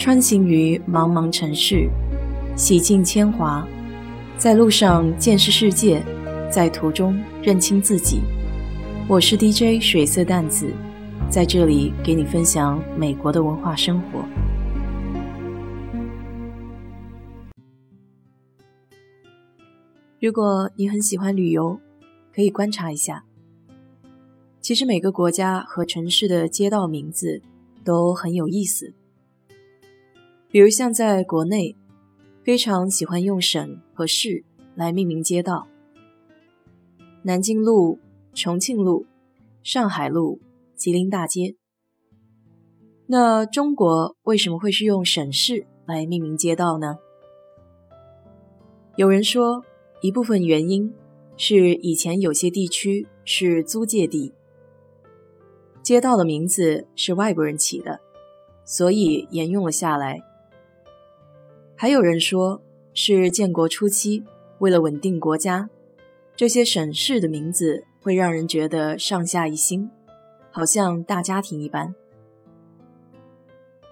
穿行于茫茫城市，洗尽铅华，在路上见识世界，在途中认清自己。我是 DJ 水色淡子，在这里给你分享美国的文化生活。如果你很喜欢旅游，可以观察一下。其实每个国家和城市的街道名字都很有意思。比如像在国内，非常喜欢用省和市来命名街道，南京路、重庆路、上海路、吉林大街。那中国为什么会是用省市来命名街道呢？有人说，一部分原因是以前有些地区是租界地。街道的名字是外国人起的，所以沿用了下来。还有人说是建国初期为了稳定国家，这些省市的名字会让人觉得上下一心，好像大家庭一般。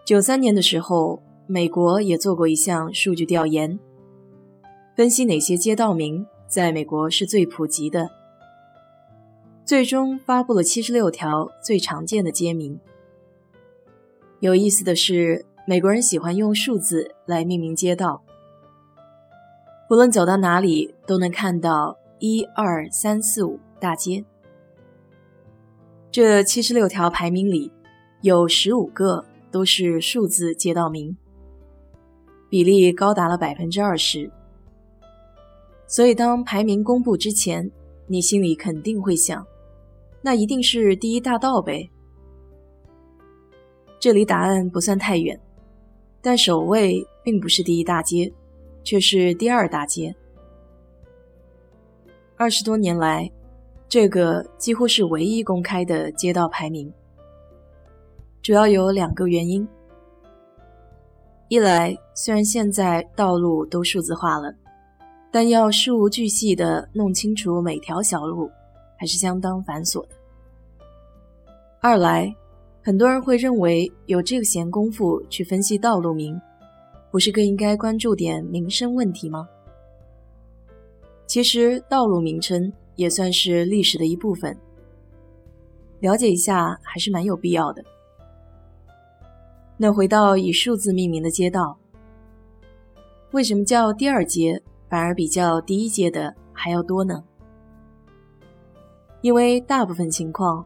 九三年的时候，美国也做过一项数据调研，分析哪些街道名在美国是最普及的。最终发布了七十六条最常见的街名。有意思的是，美国人喜欢用数字来命名街道，无论走到哪里都能看到一二三四五大街。这七十六条排名里，有十五个都是数字街道名，比例高达了百分之二十。所以，当排名公布之前，你心里肯定会想。那一定是第一大道呗。这离答案不算太远，但首位并不是第一大街，却是第二大街。二十多年来，这个几乎是唯一公开的街道排名。主要有两个原因：一来，虽然现在道路都数字化了，但要事无巨细的弄清楚每条小路。还是相当繁琐的。二来，很多人会认为有这个闲工夫去分析道路名，不是更应该关注点民生问题吗？其实，道路名称也算是历史的一部分，了解一下还是蛮有必要的。那回到以数字命名的街道，为什么叫第二街反而比较第一街的还要多呢？因为大部分情况，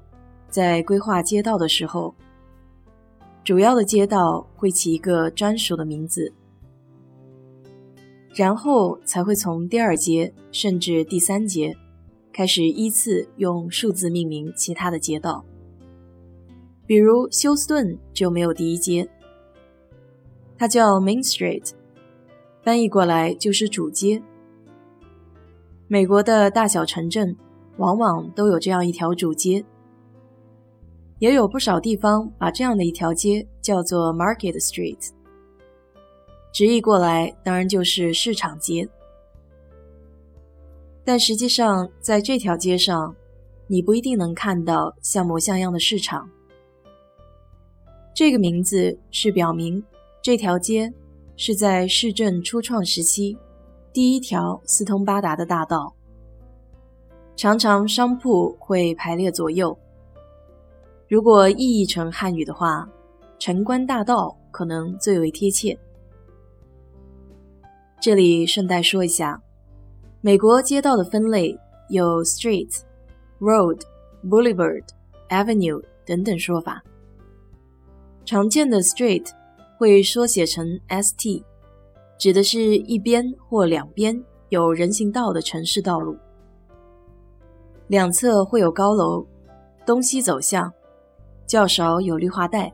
在规划街道的时候，主要的街道会起一个专属的名字，然后才会从第二街甚至第三街开始依次用数字命名其他的街道。比如休斯顿就没有第一街，它叫 Main Street，翻译过来就是主街。美国的大小城镇。往往都有这样一条主街，也有不少地方把这样的一条街叫做 Market Street，直译过来当然就是市场街。但实际上，在这条街上，你不一定能看到像模像样的市场。这个名字是表明这条街是在市政初创时期第一条四通八达的大道。常常商铺会排列左右。如果意译成汉语的话，“城关大道”可能最为贴切。这里顺带说一下，美国街道的分类有 street、road、boulevard、avenue 等等说法。常见的 street 会缩写成 st，指的是一边或两边有人行道的城市道路。两侧会有高楼，东西走向，较少有绿化带，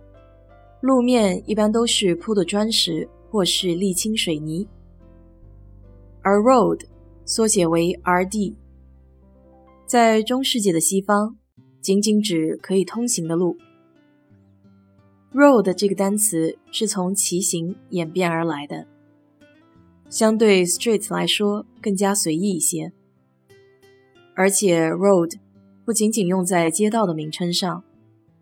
路面一般都是铺的砖石或是沥青水泥。而 road 缩写为 RD，在中世纪的西方，仅仅指可以通行的路。road 这个单词是从骑行演变而来的，相对 streets 来说更加随意一些。而且，road 不仅仅用在街道的名称上，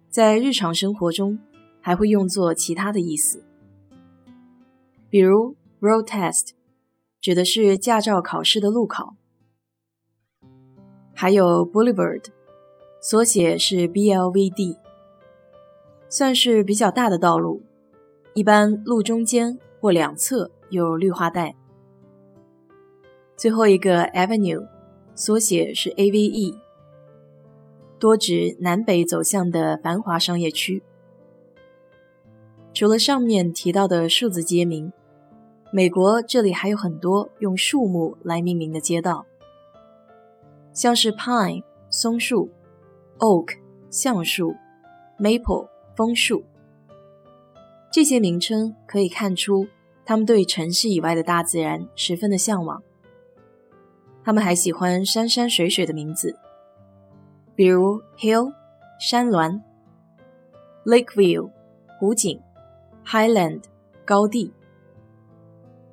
在日常生活中还会用作其他的意思，比如 road test，指的是驾照考试的路考；还有 boulevard，缩写是 BLVD，算是比较大的道路，一般路中间或两侧有绿化带。最后一个 avenue，缩写是 AVE，多指南北走向的繁华商业区。除了上面提到的数字街名，美国这里还有很多用树木来命名的街道，像是 pine 松树、oak 橡树、maple 枫树。这些名称可以看出，他们对城市以外的大自然十分的向往。他们还喜欢山山水水的名字，比如 Hill 山峦、Lakeview 湖景、Highland 高地。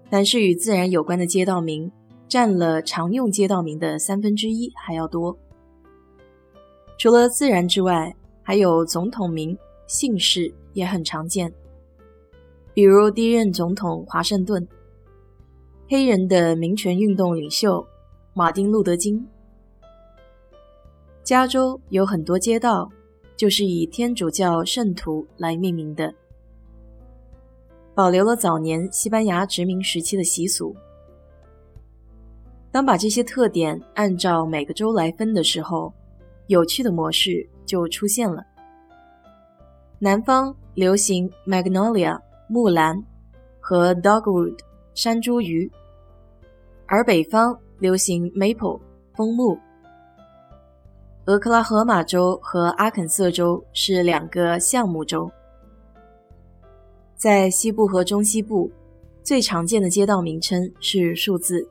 但是与自然有关的街道名占了常用街道名的三分之一还要多。除了自然之外，还有总统名、姓氏也很常见，比如第一任总统华盛顿，黑人的民权运动领袖。马丁·路德·金。加州有很多街道就是以天主教圣徒来命名的，保留了早年西班牙殖民时期的习俗。当把这些特点按照每个州来分的时候，有趣的模式就出现了。南方流行 Magnolia 木兰和 Dogwood 山茱萸，而北方。流行 maple 枫木。俄克拉荷马州和阿肯色州是两个橡木州。在西部和中西部，最常见的街道名称是数字；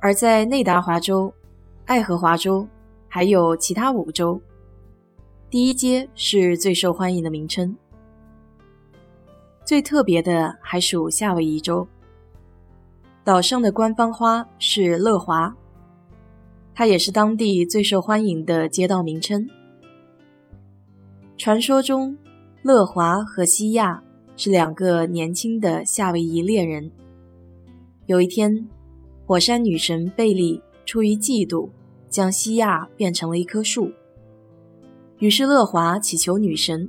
而在内达华州、爱荷华州还有其他五州，第一街是最受欢迎的名称。最特别的还属夏威夷州。岛上的官方花是乐华，它也是当地最受欢迎的街道名称。传说中，乐华和西亚是两个年轻的夏威夷恋人。有一天，火山女神贝利出于嫉妒，将西亚变成了一棵树。于是乐华祈求女神，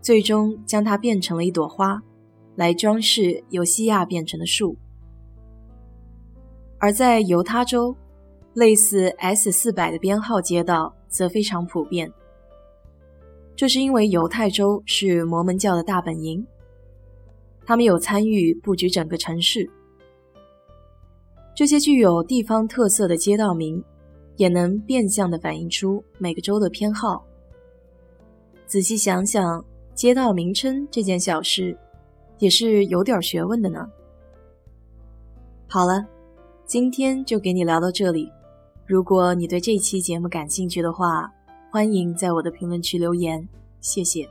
最终将它变成了一朵花，来装饰由西亚变成的树。而在犹他州，类似 S 四百的编号街道则非常普遍。这是因为犹太州是摩门教的大本营，他们有参与布局整个城市。这些具有地方特色的街道名，也能变相的反映出每个州的偏好。仔细想想，街道名称这件小事，也是有点学问的呢。好了。今天就给你聊到这里。如果你对这期节目感兴趣的话，欢迎在我的评论区留言，谢谢。